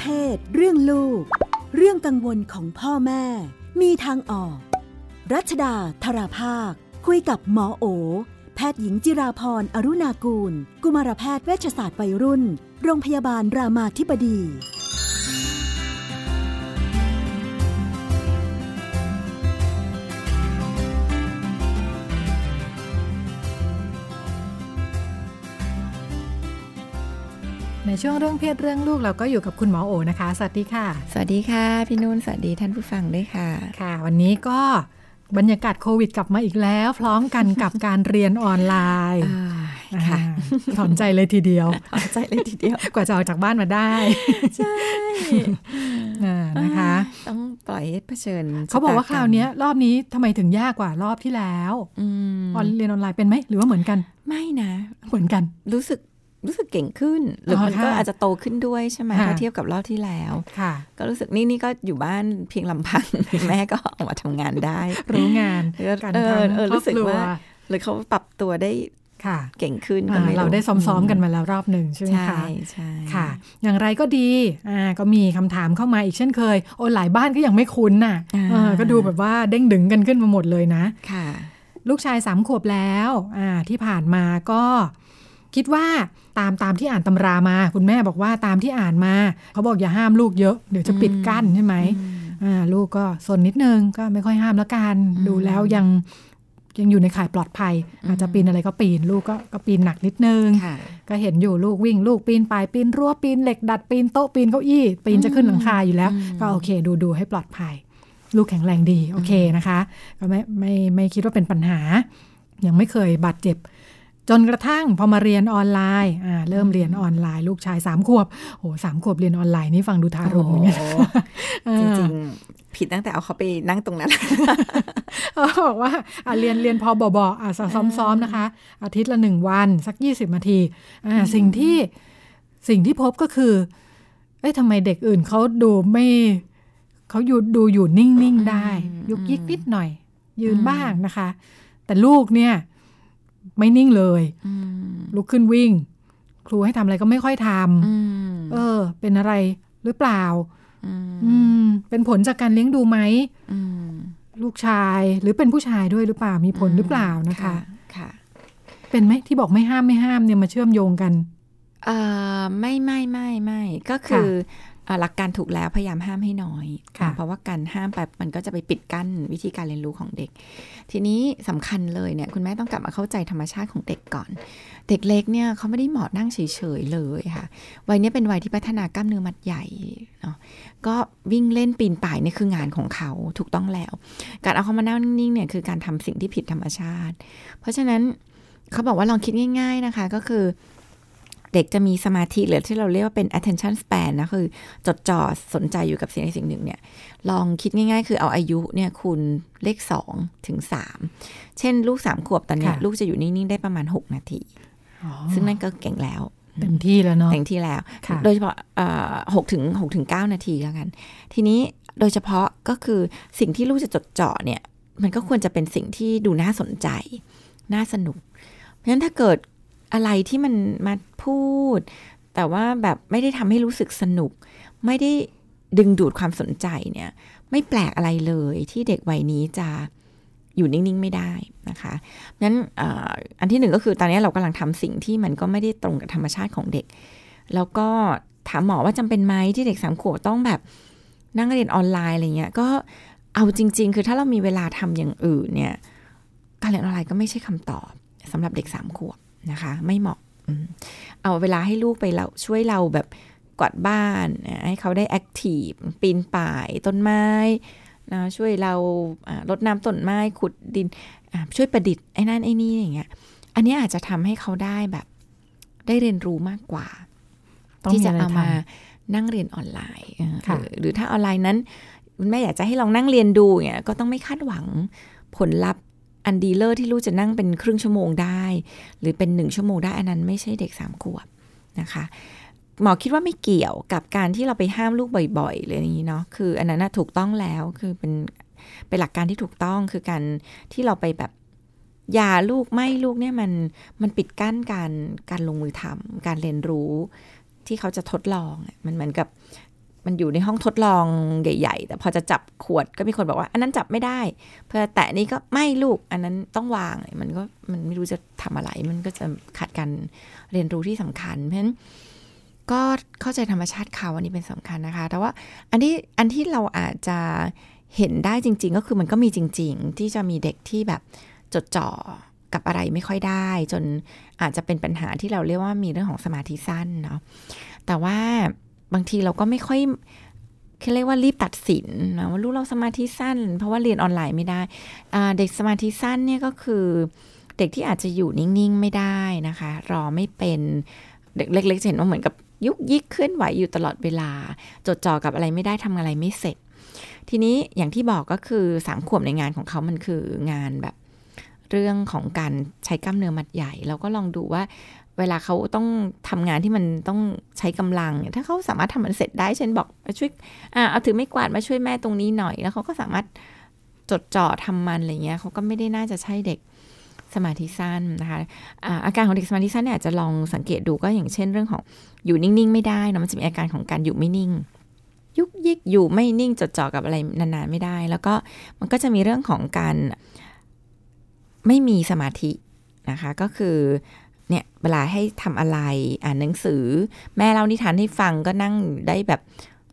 เพศ เรื่องลูก เรื่องกังวลของพ่อแม่ มีทางออก รัชดาธราภาค คุยกับหมอโอ แพทย์หญิงจิราพรอรุณากูล กุมารแพทย์เวชศาสตร์วัยรุ่น โรงพยาบาลรามาธิบดี ช่วงเรื่องเพศเรื่องลูกเราก็อยู่กับคุณหมอโอนะคะ สวัสดีค่ะ สวัสดีค่ะพี่นุ่นสวัสดีท่านผู้ฟังด้วยค่ะ ค่ะ วันนี้ก็บรรยากาศโควิดกลับมาอีกแล้ว พร้อมกันกับการเรียนออนไลน์ค่ะอ่าถอนใจเลยทีเดียวถอนใจเลยทีเดียว กว่าจะออกจากบ้านมาได้ ใช่อ่านะคะ ต้องปล่อยให้เผชิญ เขาบอกว่าชะคตราวเนี้ยรอบนี้ทำไมถึงยากกว่ารอบที่แล้วอืมออนเรียนออนไลน์เป็นไหมหรือว่าเหมือนกัน ไม่นะ เหมือนกัน รู้สึก รู้สึกเก่งขึ้น หรืออมันก็ค่ะอาจจะโตขึ้นด้วยใช่ไหมค่ะถ้าเทียบกับรอบที่แล้วค่ะก็รู้สึกนี่นี่ก็อยู่บ้านเพียงลำพังแม่ก็ออกมาทำงานได้ รู้งานเออการเออทำเออครอบรู้สึกครัวว่าหรือเขาปรับตัวได้ค่ะเก่งขึ้นก็อ่าไม่เราได้ซ้อมๆกันมาแล้วรอบหนึ่งใช่ไหมใช่คะใช่ค่ะ อย่างไรก็ดีอ่าก็มีคำถามเข้ามาอีกเช่นเคย โอ้หลายบ้านก็ยังไม่คุ้นน่ะเออก็ดูแบบว่าเด้งดึงกันขึ้นมาหมดเลยนะค่ะ ลูกชายสามขวบแล้วอ่าที่ผ่านมาก็ คิดว่าตามตามที่อ่านตำรามา คุณแม่บอกว่าตามที่อ่านมาเขาบอกอย่าห้ามลูกเยอะเดี๋ยวจะปิดกั้นใช่ไหมอ่าลูกก็สนนิดนึงก็ไม่ค่อยห้ามแล้วกัน ดูแล้วยังยังอยู่ในข่ายปลอดภัย อาจจะปีนอะไรก็ปีนลูกก็ก็ปีนหนักนิดนึงค่ะก็เห็นอยู่ลูกวิ่งลูกปีนป่ายปีนรั้วปีนเหล็กดัดปีนโต๊ะปีนเก้าอี้ปีนจะขึ้นหลังคาอยู่แล้ว ก็โอเค ดูดูให้ปลอดภัย ลูกแข็งแรงดีโอเคนะคะ ก็ไม่ไม่ไม่คิดว่าเป็นปัญหา ยังไม่เคยบาดเจ็บ จนกระทั่งพอมาเรียนออนไลน์อ่าเริ่มเรียนออนไลน์ลูกชายสามขวบโอ้สามขวบเรียนออนไลน์นี่ฟังดูทารุณเหมือนกันโอ้จริงๆ ผิดตั้งแต่เอาเขาไปนั่งตรงนั้นเขาบอกว่าอะเรียนเรียนพอบอบอะซ้อมซ้อมๆนะคะ อาทิตย์ละหนึ่งวันสักยี่สิบนาทีอ่าสิ่งที่สิ่งที่พบก็คือ เอ้ยทำไมเด็กอื่นเขาดูไม่เขาอยู่ดูอยู่นิ่งๆได้ ยุกยิกนิดหน่อย ยืนบ้างนะคะ แต่ลูกเนี่ย ไม่นิ่งเลยลุกขึ้นวิ่ง ครูให้ทำอะไรก็ไม่ค่อยทำเออ เป็นอะไรหรือเปล่าอืมเป็นผลจากการเลี้ยงดูไหมลูกชายหรือเป็นผู้ชายด้วยหรือเปล่ามีผลหรือเปล่านะคะค่ะ เป็นไหมที่บอกไม่ห้ามไม่ห้ามเนี่ยมาเชื่อมโยงกันเอ่อไม่ไม่ไม่ไม่ก็คือเอ่อ หลักการถูกแล้วพยายามห้ามให้น้อยค่ะ เพราะว่าการห้ามไปมันก็จะไปปิดกั้นวิธีการเรียนรู้ของเด็ก ทีนี้สำคัญเลยเนี่ยคุณแม่ต้องกลับมาเข้าใจธรรมชาติของเด็กก่อน เด็กเล็กเนี่ยเขาไม่ได้เหมาะนั่งเฉยๆเลยค่ะวัยเนี้ยเป็นวัยที่พัฒนากล้ามเนื้อมัดใหญ่เนาะก็วิ่งเล่นปีนป่ายเนี่ยคืองานของเขาถูกต้องแล้ว การเอาเขามานั่งนิ่งๆเนี่ยคือการทำสิ่งที่ผิดธรรมชาติ เพราะฉะนั้นเขาบอกว่าลองคิดง่าย ๆนะคะ ก็คือ เด็กจะมีสมาธิหรือที่เราเรียกว่าเป็น attention span นะคือ จดจ่อสนใจอยู่กับสิ่งใดสิ่งหนึ่งเนี่ย ลองคิดง่ายๆ คือเอาอายุเนี่ยคูณเลข2ถึง3เช่นลูก 3 ขวบตอนเนี้ยค่ะลูกจะอยู่นิ่ง ๆ ได้ประมาณ 6 นาที ซึ่งนั่นก็เก่งแล้วเต็มที่แล้วเนาะเต็มที่แล้วค่ะโดยเฉพาะหกถึงหกถึงเก้านาทีแล้วกัน ทีนี้โดยเฉพาะก็คือสิ่งที่ลูกจะจดจ่อเนี่ย มันก็ควรจะเป็นสิ่งที่ดูน่าสนใจ น่าสนุก เพราะฉะนั้นถ้าเกิด อะไรที่มันมาพูด แต่ว่าแบบไม่ได้ทำให้รู้สึกสนุก ไม่ได้ดึงดูดความสนใจเนี่ย ไม่แปลกอะไรเลยที่เด็กวัยนี้จะอยู่นิ่ง ๆ ไม่ได้นะคะงั้นออันที่หนึ่งก็คือตอนนี้เรากำลังทำสิ่งที่มันก็ไม่ได้ตรงกับธรรมชาติของเด็ก แล้วก็ถามหมอว่าจำเป็นไหมที่เด็กสามขวบต้องแบบนั่งเรียนออนไลน์อะไรเงี้ย ก็เอาจริง ๆ คือถ้าเรามีเวลาทำอย่างอื่นเนี่ย การเรียนออนไลน์ก็ไม่ใช่คำตอบสำหรับเด็กสามขวบ นะคะ ไม่เหมาะอืมเอาเวลาให้ลูกไปเราช่วยเราแบบกวาดบ้านนะให้เขาได้แอคทีฟปีนป่ายต้นไม้นะช่วยเราอ่ารดน้ำต้นไม้ขุดดินอ่าช่วยประดิษฐ์ไอ้นั่นไอ้นี่อย่างเงี้ย อันเนี้ยอาจจะทำให้เขาได้แบบได้เรียนรู้มากกว่าต้องที่มีจะอะไรเอาทมานั่งเรียนออนไลน์เออค่ะหรือหรือถ้าออนไลน์นั้นคุณแม่อยากจะให้ลองนั่งเรียนดูเนี่ยก็ต้องไม่คาดหวังผลลัพธ์ อันดีเลอร์ที่ลูกจะนั่งเป็นครึ่งชั่วโมงได้ หรือเป็นหนึ่งชั่วโมงได้อันนั้นไม่ใช่เด็กสามขวบนะคะหมอคิดว่าไม่เกี่ยวกับการที่เราไปห้ามลูกบ่อยๆเลยนี้เนาะคือ อันนั้นถูกต้องแล้วคือเป็นเป็นหลักการที่ถูกต้องคือการที่เราไปแบบอยาลูกไม่ลูกเนี่ยมันมันปิดกั้นการการลงมือทำการเรียนรู้ที่เขาจะทดลองมันเหมือนกับ มันอยู่ในห้องทดลองใหญ่ ๆ แต่พอจะจับขวดก็มีคนบอกว่า อันนั้นจับไม่ได้ เพื่อแตะนี้ก็ไม่ลูก อันนั้นต้องวาง มันก็มันไม่รู้จะทำอะไร มันก็จะขัดการเรียนรู้ที่สำคัญ เพราะฉะนั้นก็เข้าใจธรรมชาติเขาอันนี้เป็นสำคัญนะคะ แต่ว่าอันที่อันที่เราอาจจะเห็นได้จริง ๆ ก็คือมันก็มีจริง ๆ ที่จะมีเด็กที่แบบจดจ่อกับอะไรไม่ค่อยได้ จนอาจจะเป็นปัญหาที่เราเรียกว่ามีเรื่องของสมาธิสั้นเนาะแต่ว่า บางทีเราก็ไม่ค่อยเรียกว่ารีบตัดสินนะว่าลูกเราสมาธิสั้น เพราะว่าเรียนออนไลน์ไม่ได้ เด็กสมาธิสั้นเนี่ยก็คือเด็กที่อาจจะอยู่นิ่งๆไม่ได้นะคะ รอไม่เป็นเด็กเล็กๆจะเห็นว่าเหมือนกับยุกยิกเคลื่อนไหวอยู่ตลอดเวลา จดจ่อกับอะไรไม่ได้ทำอะไรไม่เสร็จ ทีนี้อย่างที่บอกก็คือสามขวบในงานของเขามันคืองานแบบเรื่องของการใช้กล้ามเนื้อมัดใหญ่ เราก็ลองดูว่า เวลาเขาต้องทำงานที่มันต้องใช้กำลังถ้าเขาสามารถทำมันเสร็จได้ เช่นบอกช่วยอ่าเอาถือไม่กวาดมาช่วยแม่ตรงนี้หน่อย แล้วเขาก็สามารถจดจ่อทำมันอะไรเงี้ยเขาก็ไม่ได้น่าจะใช่เด็กสมาธิสั้นนะคะอาอาการของเด็กสมาธิสั้นเนี่ยอาจจะลองสังเกตดูก็อย่างเช่นเรื่องของอยู่นิ่ง ๆ ไม่ได้นะมันจะมีอาการของการอยู่ไม่นิ่ง ยุกยิกอยู่ไม่นิ่งจดจ่อกับอะไรนานๆไม่ได้ แล้วก็มันก็จะมีเรื่องของการไม่มีสมาธินะคะ ก็คือ เนี่ยเวลาให้ทำอะไรอ่านหนังสือ แม่เล่านิทานให้ฟังก็นั่งได้แบบ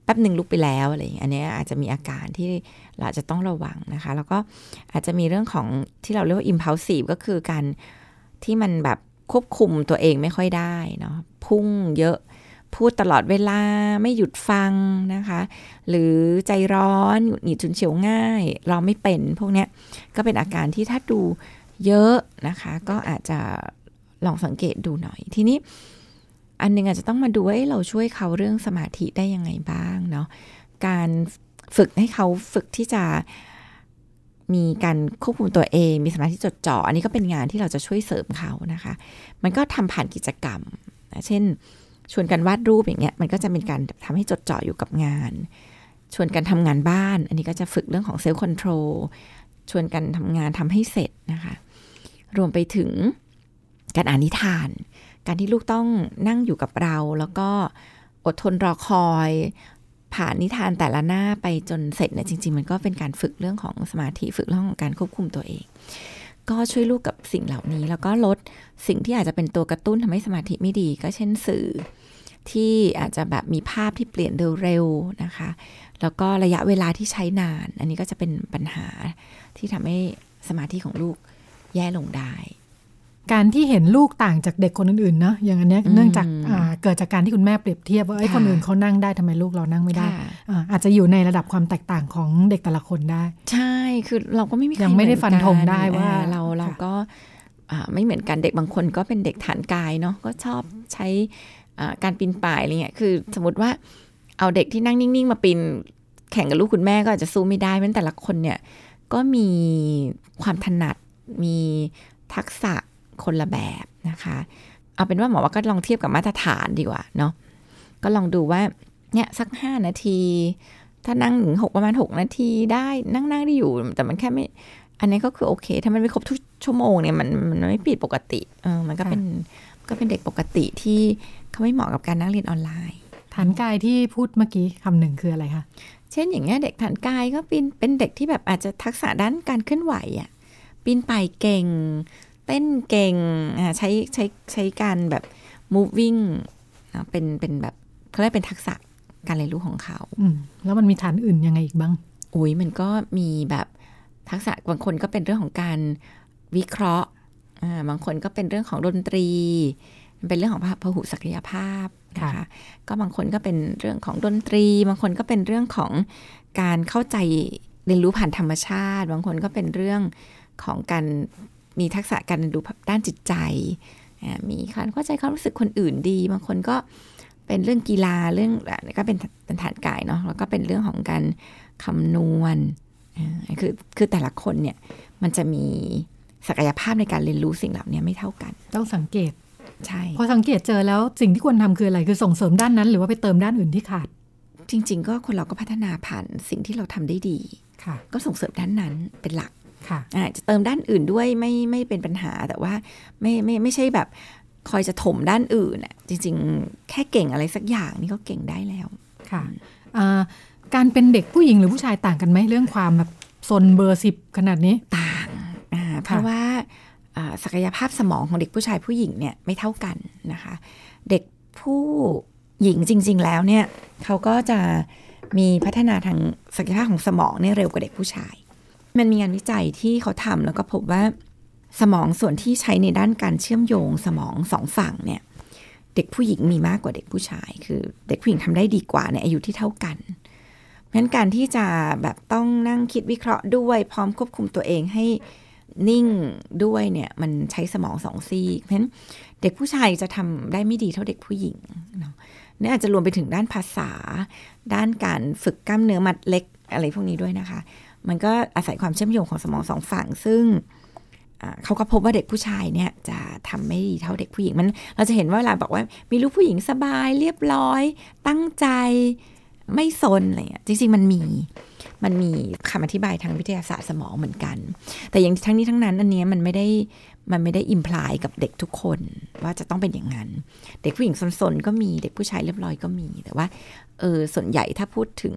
แป๊บหนึ่งลุกไปแล้วอะไรอย่างอันนี้อาจจะมีอาการที่เราจะต้องระวังนะคะ แล้วก็อาจจะมีเรื่องของที่เราเรียกว่า impulsive ก็คือการที่มันแบบควบคุมตัวเองไม่ค่อยได้เนาะพุ่งเยอะพูดตลอดเวลาไม่หยุดฟังนะคะ หรือใจร้อนหงุดหงิดฉุนเฉียวง่าย เราไม่เป็นพวกนี้ก็เป็นอาการที่ถ้าดูเยอะนะคะ ก็อาจจะ ลองสังเกตดูหน่อย ทีนี้อันนึงอาจจะต้องมาดูว่าเราช่วยเขาเรื่องสมาธิได้ยังไงบ้างเนาะการฝึกให้เขาฝึกที่จะมีการควบคุมตัวเอง มีสมาธิจดจ่อ อันนี้ก็เป็นงานที่เราจะช่วยเสริมเขานะคะ มันก็ทำผ่านกิจกรรมนะเช่น ชวนกันวาดรูปอย่างเงี้ย มันก็จะเป็นการทำให้จดจ่ออยู่กับงาน ชวนกันทำงานบ้าน อันนี้ก็จะฝึกเรื่องของเซลล์คอนโทรล ชวนกันทำงานทำให้เสร็จนะคะ รวมไปถึง การอ่านนิทาน การที่ลูกต้องนั่งอยู่กับเรา แล้วก็อดทนรอคอย ผ่านนิทานแต่ละหน้าไปจนเสร็จเนี่ยจริง ๆ มันก็เป็นการฝึกเรื่องของสมาธิฝึกเรื่องของการควบคุมตัวเอง ก็ช่วยลูกกับสิ่งเหล่านี้ แล้วก็ลดสิ่งที่อาจจะเป็นตัวกระตุ้นทำให้สมาธิไม่ดี ก็เช่นสื่อที่อาจจะแบบมีภาพที่เปลี่ยนเร็วๆนะคะ แล้วก็ระยะเวลาที่ใช้นาน อันนี้ก็จะเป็นปัญหาที่ทำให้สมาธิของลูกแย่ลงได้ การที่เห็นลูกต่างจากเด็กคนอื่นๆเนาะอย่างอันนี้เนื่องจากเกิดจากการที่คุณแม่เปรียบเทียบว่าไอ้คนอื่นเขานั่งได้ทำไมลูกเรานั่งไม่ได้ อาจจะอยู่ในระดับความแตกต่างของเด็กแต่ละคนได้ ใช่คือเราก็ไม่มียังไม่ได้ฟันธงได้ว่าเราเราก็ไม่เหมือนกันเด็กบางคนก็เป็นเด็กฐานกายเนาะก็ชอบใช้การปีนป่ายอะไรเงี้ยคือสมมติว่าเอาเด็กที่นั่งนิ่งๆมาปีนแข่งกับลูกคุณแม่ก็อาจจะสู้ไม่ได้เพราะแต่ละคนเนี่ยก็มีความถนัดมีทักษะ คนละแบบนะคะ เอาเป็นว่าหมอว่าก็ลองเทียบกับมาตรฐานดีกว่าเนาะก็ลองดูว่าเนี่ยสักห้านาที ถ้านั่งถึงหกประมาณหกนาทีได้นั่งนั่งได้อยู่ แต่มันแค่ไม่ อันนี้ก็คือโอเค ถ้ามันไม่ครบทุกชั่วโมงเนี่ยมันมันไม่ปิดปกติเออมันก็เป็นก็เป็นเด็กปกติที่เขาไม่เหมาะกับการนั่งเรียนออนไลน์ ฐานกายที่พูดเมื่อกี้คำหนึ่งคืออะไรคะเช่นอย่างเงี้ยเด็กฐานกายก็เป็นเป็นเด็กที่แบบอาจจะทักษะด้านการเคลื่อนไหวอะ่ะปีนป่ายเก่ง เต้นเก่งใช้ใช้ใช้การแบบ moving เป็นเป็นแบบเขาเรียกเป็นทักษะการเรียนรู้ของเขาแล้วมันมีฐานอื่นยังไงอีกบ้างโอ้ยมันก็มีแบบทักษะบางคนก็เป็นเรื่องของการวิเคราะห์บางคนก็เป็นเรื่องของดนตรี เป็นเรื่องของพหุศักยภาพนะคะก็บางคนก็เป็นเรื่องของดนตรี บางคนก็เป็นเรื่องของการเข้าใจเรียนรู้ผ่านธรรมชาติ บางคนก็เป็นเรื่องของการ มีทักษะการดูด้านจิตใจ มีการเข้าใจความรู้สึกคนอื่นดี บางคนก็เป็นเรื่องกีฬาเรื่องก็เป็นเป็นฐานกายเนาะแล้วก็เป็นเรื่องของการคำนวณคือคือแต่ละคนเนี่ยมันจะมีศักยภาพในการเรียนรู้สิ่งเหล่านี้ไม่เท่ากัน ต้องสังเกตใช่พอสังเกตเจอแล้วสิ่งที่ควรทำคืออะไรคือส่งเสริมด้านนั้น หรือว่าไปเติมด้านอื่นที่ขาด จริง ๆ ก็คนเราก็พัฒนาผ่านสิ่งที่เราทำได้ดีค่ะก็ส่งเสริมด้านนั้นเป็นหลัก ค่ะจะเติมด้านอื่นด้วยไม่ไม่เป็นปัญหาแต่ว่าไม่ไม่ไม่ใช่แบบคอยจะถมด้านอื่นอะจริง ๆ แค่เก่งอะไรสักอย่างนี่ก็เก่งได้แล้วค่ะอ่าการเป็นเด็กผู้หญิงหรือผู้ชายต่างกันไหมเรื่องความแบบซนเบอร์สิบขนาดนี้ต่างอ่าเพราะว่าอ่าศักยภาพสมองของเด็กผู้ชายผู้หญิงเนี่ยไม่เท่ากันนะคะ เด็กผู้หญิงจริง ๆ แล้วเนี่ยเขาก็จะมีพัฒนาทางศักยภาพของสมองเนี่ยเร็วกว่าเด็กผู้ชาย มันมีงานวิจัยที่เขาทำแล้วก็พบว่าสมองส่วนที่ใช้ในด้านการเชื่อมโยงสมองสองฝั่งเนี่ยเด็กผู้หญิงมีมากกว่าเด็กผู้ชาย คือเด็กผู้หญิงทำได้ดีกว่าในอายุที่เท่ากันเพราะฉะนั้นการที่จะแบบต้องนั่งคิดวิเคราะห์ด้วย พร้อมควบคุมตัวเองให้นิ่งด้วยเนี่ยมันใช้สมองสองซีกเพราะฉะนั้นเด็กผู้ชายจะทำได้ไม่ดีเท่าเด็กผู้หญิงเนาะนี่อาจจะรวมไปถึงด้านภาษา ด้านการฝึกกล้ามเนื้อมัดเล็กอะไรพวกนี้ด้วยนะคะ มันก็อาศัยความเชื่อมโยงของสมองสองฝั่ง ซึ่งเขาก็พบว่าเด็กผู้ชายเนี่ยจะทำไม่ดีเท่าเด็กผู้หญิงมัน เราจะเห็นว่าเวลาบอกว่ามีลูกผู้หญิงสบายเรียบร้อย ตั้งใจไม่ซนอะไรเงี้ยจริง ๆ มันมีมันมีคำอธิบายทางวิทยาศาสตร์สมองเหมือนกัน แต่อย่างทั้งนี้ทั้งนั้นอันนี้มันไม่ได้มันไม่ได้ imply กับเด็กทุกคนว่าจะต้องเป็นอย่างนั้น เด็กผู้หญิงซนๆก็มีเด็กผู้ชายเรียบร้อยก็มีแต่ว่าเออส่วนใหญ่ถ้าพูดถึง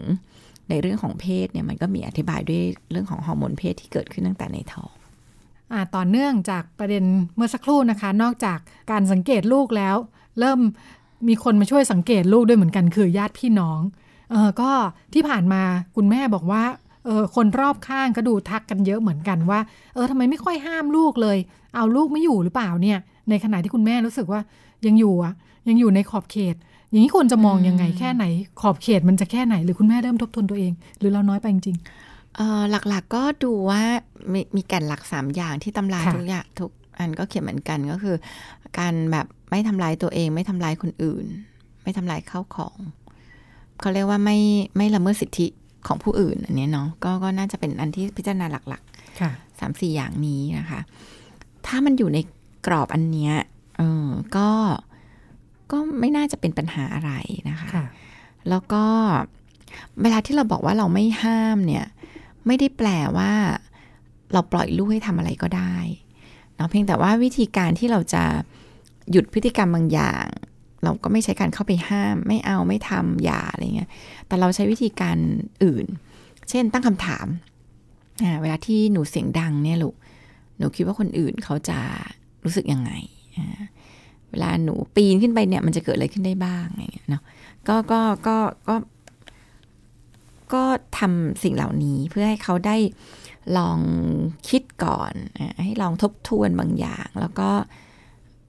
ในเรื่องของเพศเนี่ยมันก็มีอธิบายด้วยเรื่องของฮอร์โมนเพศที่เกิดขึ้นตั้งแต่ในท้องอ่าต่อเนื่องจากประเด็นเมื่อสักครู่นะคะ นอกจากการสังเกตลูกแล้ว เริ่มมีคนมาช่วยสังเกตลูกด้วยเหมือนกันคือญาติพี่น้องเออก็ที่ผ่านมาคุณแม่บอกว่าเออคนรอบข้างก็ดูทักกันเยอะเหมือนกันว่า เออทำไมไม่ค่อยห้ามลูกเลย เอาลูกไม่อยู่หรือเปล่าเนี่ย ในขณะที่คุณแม่รู้สึกว่ายังอยู่อะยังอยู่ในขอบเขต อย่างนี้ควรจะมองยังไงแค่ไหน ขอบเขตมันจะแค่ไหน หรือคุณแม่เริ่มทบทวนตัวเอง หรือเราน้อยไปจริงเอ่อหลักๆก็ดูว่ามีมีแก่นหลักสามอย่างที่ตำราค่ะทุกอย่างทุกอันก็เขียนเหมือนกันก็คือ การแบบไม่ทำลายตัวเอง ไม่ทำลายคนอื่น ไม่ทำลายข้าวของเขาเรียกว่าไม่ไม่ละเมิดสิทธิของผู้อื่นอันเนี้ยเนาะก็ก็น่าจะเป็นอันที่พิจารณาหลักๆๆค่ะสามสี่อย่างนี้นะคะ ถ้ามันอยู่ใน กรอบอันเนี้ยเออก็ก็ไม่น่าจะเป็นปัญหาอะไรนะคะค่ะแล้วก็เวลาที่เราบอกว่าเราไม่ห้ามเนี่ย ไม่ได้แปลว่า เราปล่อยลูกให้ทำอะไรก็ได้เนาะเพียงแต่ว่าวิธีการที่เราจะหยุดพฤติกรรมบางอย่าง เราก็ไม่ใช้การเข้าไปห้าม ไม่เอาไม่ทำอย่าอะไรเงี้ยแต่เราใช้วิธีการอื่น เช่นตั้งคำถามอ่าเวลาที่หนูเสียงดังเนี่ยลูกหนูคิดว่าคนอื่นเขาจะ รู้สึกยังไง เวลาหนูปีนขึ้นไปเนี่ย มันจะเกิดอะไรขึ้นได้บ้างอะไรเงี้ยเนาะก็ก็ก็ก็ก็ทำสิ่งเหล่านี้เพื่อให้เขาได้ลองคิดก่อน ให้ลองทบทวนบางอย่าง แล้วก็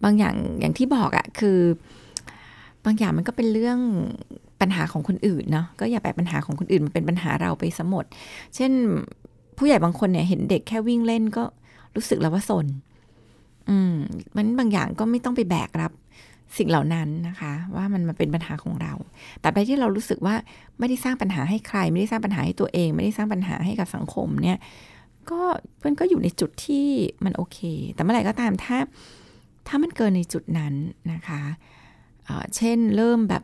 บางอย่างอย่างที่บอกอะคือบางอย่างมันก็เป็นเรื่องปัญหาของคนอื่นเนาะก็อย่าไปปัญหาของคนอื่นมันเป็นปัญหาเราไปสมด เช่นผู้ใหญ่บางคนเนี่ยเห็นเด็กแค่วิ่งเล่นก็รู้สึกแล้วว่าสน อืมมันบางอย่างก็ไม่ต้องไปแบกรับสิ่งเหล่านั้นนะคะ ว่ามันมาเป็นปัญหาของเรา แต่ไปที่เรารู้สึกว่าไม่ได้สร้างปัญหาให้ใคร ไม่ได้สร้างปัญหาให้ตัวเอง ไม่ได้สร้างปัญหาให้กับสังคมเนี่ยก็มันก็อยู่ในจุดที่มันโอเค แต่เมื่อไหร่ก็ตามถ้า ถ้ามันเกินในจุดนั้นนะคะเอ่อเช่นเริ่มแบบ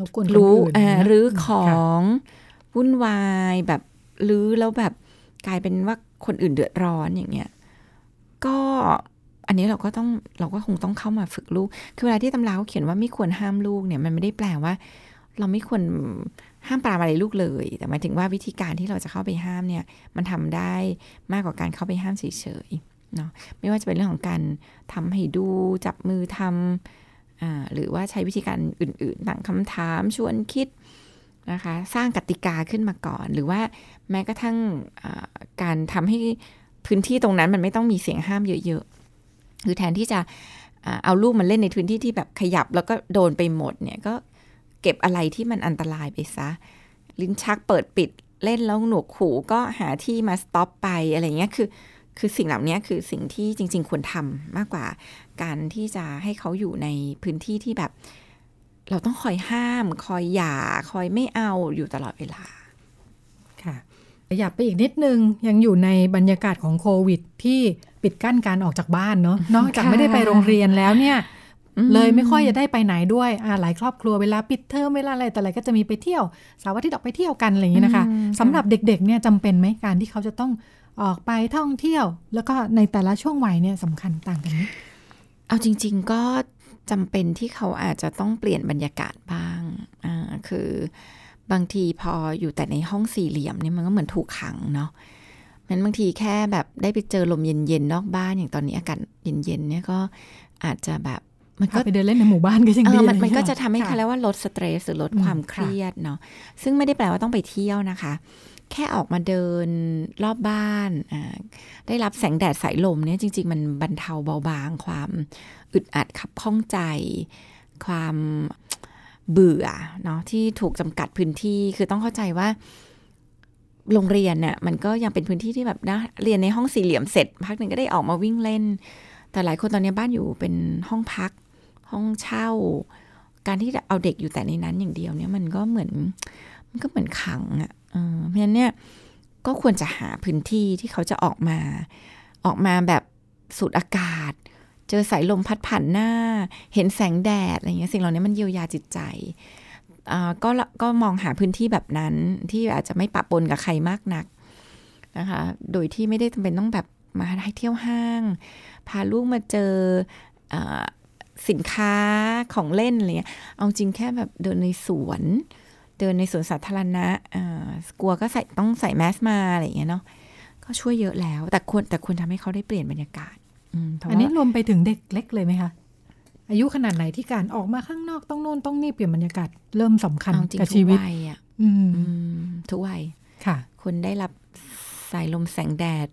รบกวนคนรู้อื่นอ่านะรื้อขอค่ะงวุ่นวายแบบรื้อแล้วแบบกลายเป็นว่าคนอื่นเดือดร้อนอย่างเงี้ย ก็ อันนี้เราก็ต้องเราก็คงต้องเข้ามาฝึกลูก คือเวลาที่ตำราเขาเขียนว่าไม่ควรห้ามลูกเนี่ยมันไม่ได้แปลว่า เราไม่ควรห้ามปรามอะไรลูกเลย แต่หมายถึงว่าวิธีการที่เราจะเข้าไปห้ามเนี่ยมันทำได้มากกว่าการเข้าไปห้ามเฉยๆเนาะไม่ว่าจะเป็นเรื่องของการทำให้ดูจับมือทำอ่าหรือว่าใช้วิธีการอื่นๆตั้งคำถามชวนคิดนะคะสร้างกติกาขึ้นมาก่อน หรือว่าแม้กระทั่งการทำให้พื้นที่ตรงนั้นมันไม่ต้องมีเสียงห้ามเยอะ คือแทนที่จะเอาลูกมันเล่นในพื้นที่ที่แบบขยับแล้วก็โดนไปหมดเนี่ยก็เก็บอะไรที่มันอันตรายไปซะ ลิ้นชักเปิดปิดเล่นแล้วหนวกหูก็หาที่มาสต็อปไปอะไรเงี้ยคือ คือสิ่งเหล่านี้คือสิ่งที่จริง ๆ ควรทำมากกว่า การที่จะให้เขาอยู่ในพื้นที่ที่แบบ เราต้องคอยห้าม คอยหย่าคอยไม่เอาอยู่ตลอดเวลาค่ะขยับไปอีกนิดนึงยังอยู่ในบรรยากาศของโควิดที่ ปิดกั้นการออกจากบ้านเนาะนอกจากค่ะไม่ได้ไปโรงเรียนแล้วเนี่ยอืมเลยไม่ค่อยจะได้ไปไหนด้วยอ่าหลายครอบครัวเวลาปิดเทอมเวลาอะไรแต่อะไรก็จะมีไปเที่ยวเสาร์อาทิตย์ออกไปเที่ยวกันอะไรอย่างนี้นะคะอืมสำหรับเด็กๆเนี่ยจำเป็นไหมการที่เขาจะต้องออกไปท่องเที่ยว แล้วก็ในแต่ละช่วงวัยเนี่ยสำคัญต่างกันไหมเอาจริง ๆ ก็จำเป็นที่เขาอาจจะต้องเปลี่ยนบรรยากาศบ้างอ่าคือบางทีพออยู่แต่ในห้องสี่เหลี่ยมเนี่ยมันก็เหมือนถูกขังเนาะ นั้นบางทีแค่แบบได้ไปเจอลมเย็นๆนอกบ้านอย่างตอนนี้อากาศเย็นๆเนี่ยก็อาจจะแบบมันก็ไปเดินเล่นในหมู่บ้านก็ยังเอดีอมันเลยมันก็ค่จะทำให้ค่เขาเรียกว่าลดสเตรสหรือลดอืมความเครียดเนาะซึ่งไม่ได้แปลว่าต้องไปเที่ยวนะคะ แค่ออกมาเดินรอบบ้านอ่าได้รับแสงแดดสายลมเนี่ยจริง ๆ มันบรรเทาเบาบาง ความอึดอัดขับข้องใจ ความเบื่อเนาะที่ถูกจำกัดพื้นที่คือต้องเข้าใจว่า โรงเรียนเนี่ยมันก็ยังเป็นพื้นที่ที่แบบนะเรียนในห้องสี่เหลี่ยมเสร็จพักหนึ่งก็ได้ออกมาวิ่งเล่น แต่หลายคนตอนนี้บ้านอยู่เป็นห้องพัก ห้องเช่า การที่เอาเด็กอยู่แต่ในนั้นอย่างเดียวเนี่ยมันก็เหมือนมันก็เหมือนขังอะ่ะเพราะฉะนั้นเนี่ยก็ควรจะหาพื้นที่ที่เขาจะออกมาออกมาแบบสูดอากาศ เจอสายลมพัดผ่านหน้า เห็นแสงแดดอะไรเงี้ยสิ่งเหล่านี้มันเยียวยาจิตใจ ก็ก็มองหาพื้นที่แบบนั้นที่อาจจะไม่ปะปนกับใครมากนักนะคะ โดยที่ไม่ได้จำเป็นต้องแบบมาให้เที่ยวห้าง พาลูกมาเจออสินค้าของเล่นอะไรเงี้ย เอาจริงแค่แบบเดินในสวน เดินในสวนสาธารณะกลัวก็ใส่ต้องใส่แมสมาอะไรอย่างเงี้ยเนาะ ก็ช่วยเยอะแล้ว แต่ควรแต่ควรทำให้เขาได้เปลี่ยนบรรยากาศอันนี้รวมไปถึงเด็กเล็กเลยไหมคะ อายุขนาดไหนที่การออกมาข้างนอกต้องโน่นต้องนี่เปลี่ยนบรรยากาศเริ่มสำคัญเอาจริงกับทุชีกวิตวัยอะอืมอืมทุกวัยค่ะ คุณได้รับสายลมแสงแดด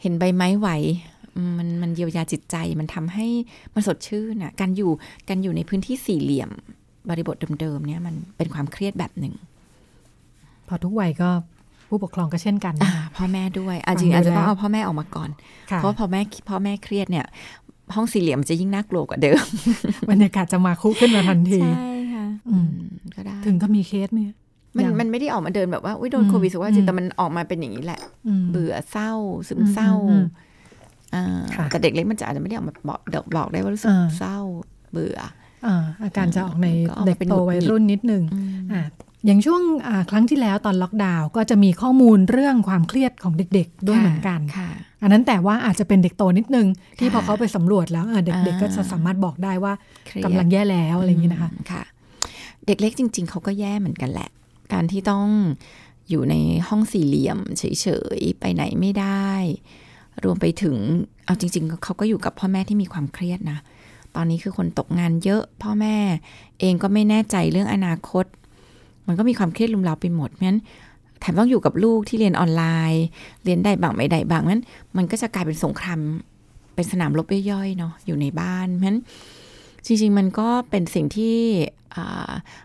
เห็นใบไม้ไหวอืมมันมันเยียวยาจิตใจมันทำให้มันสดชื่นน่ะ การอยู่การอยู่ในพื้นที่สี่เหลี่ยม บริบทเดิมๆเนี่ยมันเป็นความเครียดแบบหนึ่ง พอทุกวัยก็ผู้ปกครองก็เช่นกันอ่าพ่อแม่ด้วยอะฟังจริงดูอาจจะแล้วต้องเอาพ่อแม่ออกมาก่อนค่ะเพราะพอแม่พ่อแม่เครียดเนี่ย ห้องสี่เหลี่ยมมันจะยิ่งน่ากลัวกว่าเดิม บรรยากาศจะมาคุขึ้นมาทันทีใช่ค่ะอืมก็ได้ถึงก็มีเคสไหมมันยังมันไม่ได้ออกมาเดินแบบว่าอุ้ยโดอืนมโควิดสิว่าจิอืตมแต่มันออกมาเป็นอย่างนี้แหละอืมเบื่อเศร้าซึมเศร้าอืมอืมอ่าค่ะแต่เด็กเล็กมันจะอาจจะไม่ได้ออกมาบอกเดอกบอกได้ว่ารู้สึกอ่าเศร้าเบื่ออ่าอาการจะออกในก็ออกมาเด็กเป็นโตหงุดหงิดวัยรุ่นนิดนึง อืมอ่าอย่างช่วงอ่าครั้งที่แล้วตอนล็อกดาวน์ก็จะมีข้อมูลเรื่องความเครียดของเด็กๆ ด้วยเหมือนกันค่ะอันนั้นแต่ว่าอาจจะเป็นเด็กโตนิดนึง ที่ค่ะพอเขาไปสำรวจแล้วเออเด็กอ่าๆก็จะสามารถบอกได้ว่าเครียดกำลังแย่แล้วอะไรอย่างนี้นะคะอืมค่ะ เด็กเล็กจริง ๆ เขาก็แย่เหมือนกันแหละ การที่ต้องอยู่ในห้องสี่เหลี่ยมเฉยๆ ไปไหนไม่ได้ รวมไปถึงเอาจริง ๆ เขาก็อยู่กับพ่อแม่ที่มีความเครียดนะ ตอนนี้คือคนตกงานเยอะ พ่อแม่เองก็ไม่แน่ใจเรื่องอนาคต มันก็มีความเครียดลุมเราไปหมดเพราะฉะนั้นแถมต้องอยู่กับลูกที่เรียนออนไลน์ เรียนได้บางไม่ได้บ้างนั้น มันก็จะกลายเป็นสงครามเป็นสนามรบย่อยๆเนาะอยู่ในบ้านเพราะฉะนั้นจริงๆ มันก็เป็นสิ่งที่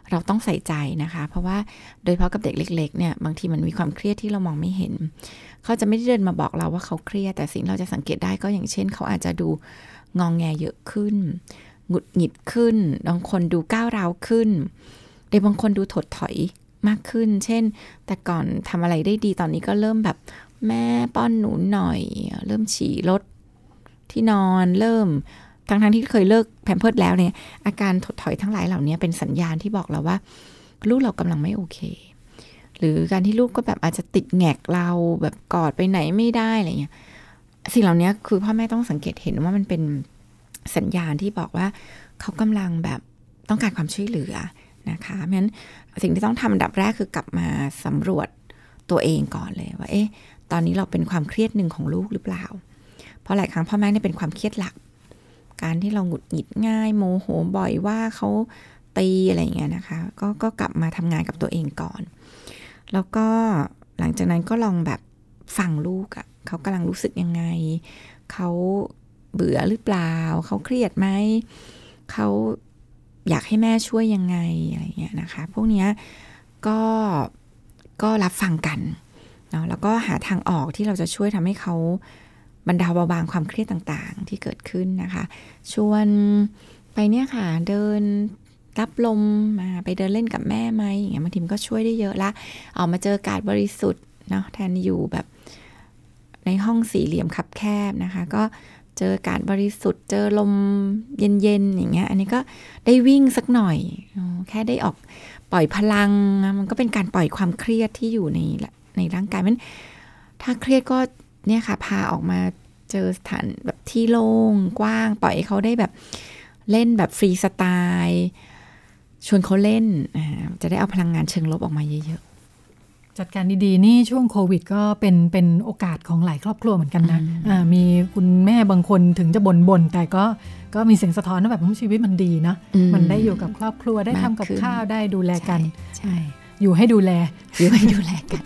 เราต้องใส่ใจนะคะ เพราะว่าโดยเฉพาะกับเด็กเล็กๆเนี่ยบางทีมันมีความเครียดที่เรามองไม่เห็น เขาจะไม่ได้เดินมาบอกเราว่าเขาเครียด แต่สิ่งที่เราจะสังเกตได้ก็อย่างเช่น เขาอาจจะดูงองแงเยอะขึ้นหงุดหงิดขึ้นบางคนดูก้าวร้าวขึ้น เด็กบางคนดูถดถอยมากขึ้น เช่น แต่ก่อนทำอะไรได้ดีตอนนี้ก็เริ่มแบบแม่ป้อนหนูหน่อย เริ่มฉี่รถที่นอนเริ่มทั้งทั้งที่เคยเลิกแพมเพิร์ดแล้วเนี่ย อาการถดถอยทั้งหลายเหล่านี้เป็นสัญญาณที่บอกเราว่า ลูกเรากำลังไม่โอเค หรือการที่ลูกก็แบบอาจจะติดแงกเราแบบกอดไปไหนไม่ได้อะไรเงี้ยสิ่งเหล่านี้คือพ่อแม่ต้องสังเกตเห็นว่ามันเป็นสัญญาณที่บอกว่า เขากำลังแบบต้องการความช่วยเหลือ นะคะเพราะฉะนั้นสิ่งที่ต้องทำอันดับแรกคือกลับมาสำรวจตัวเองก่อนเลยว่า เอ๊ะ ตอนนี้เราเป็นความเครียดหนึ่งของลูกหรือเปล่า เพราะหลายครั้งพ่อแม่เนี่ยเป็นความเครียดหลัก การที่เราหงุดหงิดง่าย โมโหบ่อยว่าเขาตีอะไรอย่างเงี้ยนะคะ ก็ก็กลับมาทำงานกับตัวเองก่อน แล้วก็หลังจากนั้นก็ลองแบบฟังลูกอะ่ะเขากำลังรู้สึกยังไง เขาเบื่อหรือเปล่า เขาเครียดไหม เขา อยากให้แม่ช่วยยังไงอะไรเงี้ยนะคะ พวกเนี้ยก็ก็รับฟังกันเนาะแล้วก็หาทางออกที่เราจะช่วยทำให้เขาบรรเทาเบาบางความเครียดต่างๆ ที่เกิดขึ้นนะคะ ชวนไปเนี่ยค่ะเดินรับลมมาไปเดินเล่นกับแม่ไหมอย่างเงี้ยบางทีมก็ช่วยได้เยอะละออกมาเจออากาศบริสุทธิ์เนาะแทนอยู่แบบในห้องสี่เหลี่ยมคับแคบนะคะ ก็ เจออากาศบริสุทธิ์ เจอลมเย็นๆอย่างเงี้ย อันนี้ก็ได้วิ่งสักหน่อย แค่ได้ออกปล่อยพลัง มันก็เป็นการปล่อยความเครียดที่อยู่ในในร่างกายมัน ถ้าเครียดก็เนี่ยค่ะ พาออกมาเจอสถานแบบที่โล่งกว้าง ปล่อยเขาได้แบบเล่นแบบฟรีสไตล์ ชวนเขาเล่น จะได้เอาพลังงานเชิงลบออกมาเยอะ จัดการดีๆ นี่ช่วงโควิด ก็เป็นเป็นโอกาสของหลายครอบครัวเหมือนกันนะอ่ามีคุณแม่บางคนถึงจะบ่นบ่นๆแต่ก็ก็มีเสียงสะท้อนว่าแบบชีวิตมันดีเนาะอืมมันได้อยู่กับครอบครัวได้มากทำกับขึ้นข้าวได้ดูแลๆกัน ใช่ อยู่ให้ดูแลอยู่ให้ดูแลกัน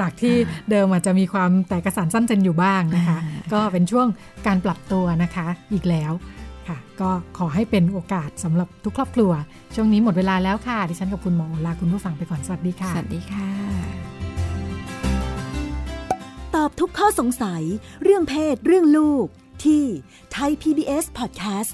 จากที่เดิมอาจจะมีความแตกกระสานสั้นเจนอยู่บ้างนะคะอ่าก็เป็นช่วงการปรับตัวนะคะอีกแล้ว ค่ะ ก็ขอให้เป็นโอกาสสำหรับทุกครอบครัว ช่วงนี้หมดเวลาแล้วค่ะ ดิฉันกับคุณหมอลาคุณผู้ฟังไปก่อน สวัสดีค่ะ สวัสดีค่ะ ตอบทุกข้อสงสัย เรื่องเพศ เรื่องลูก ที่ Thai PBS Podcast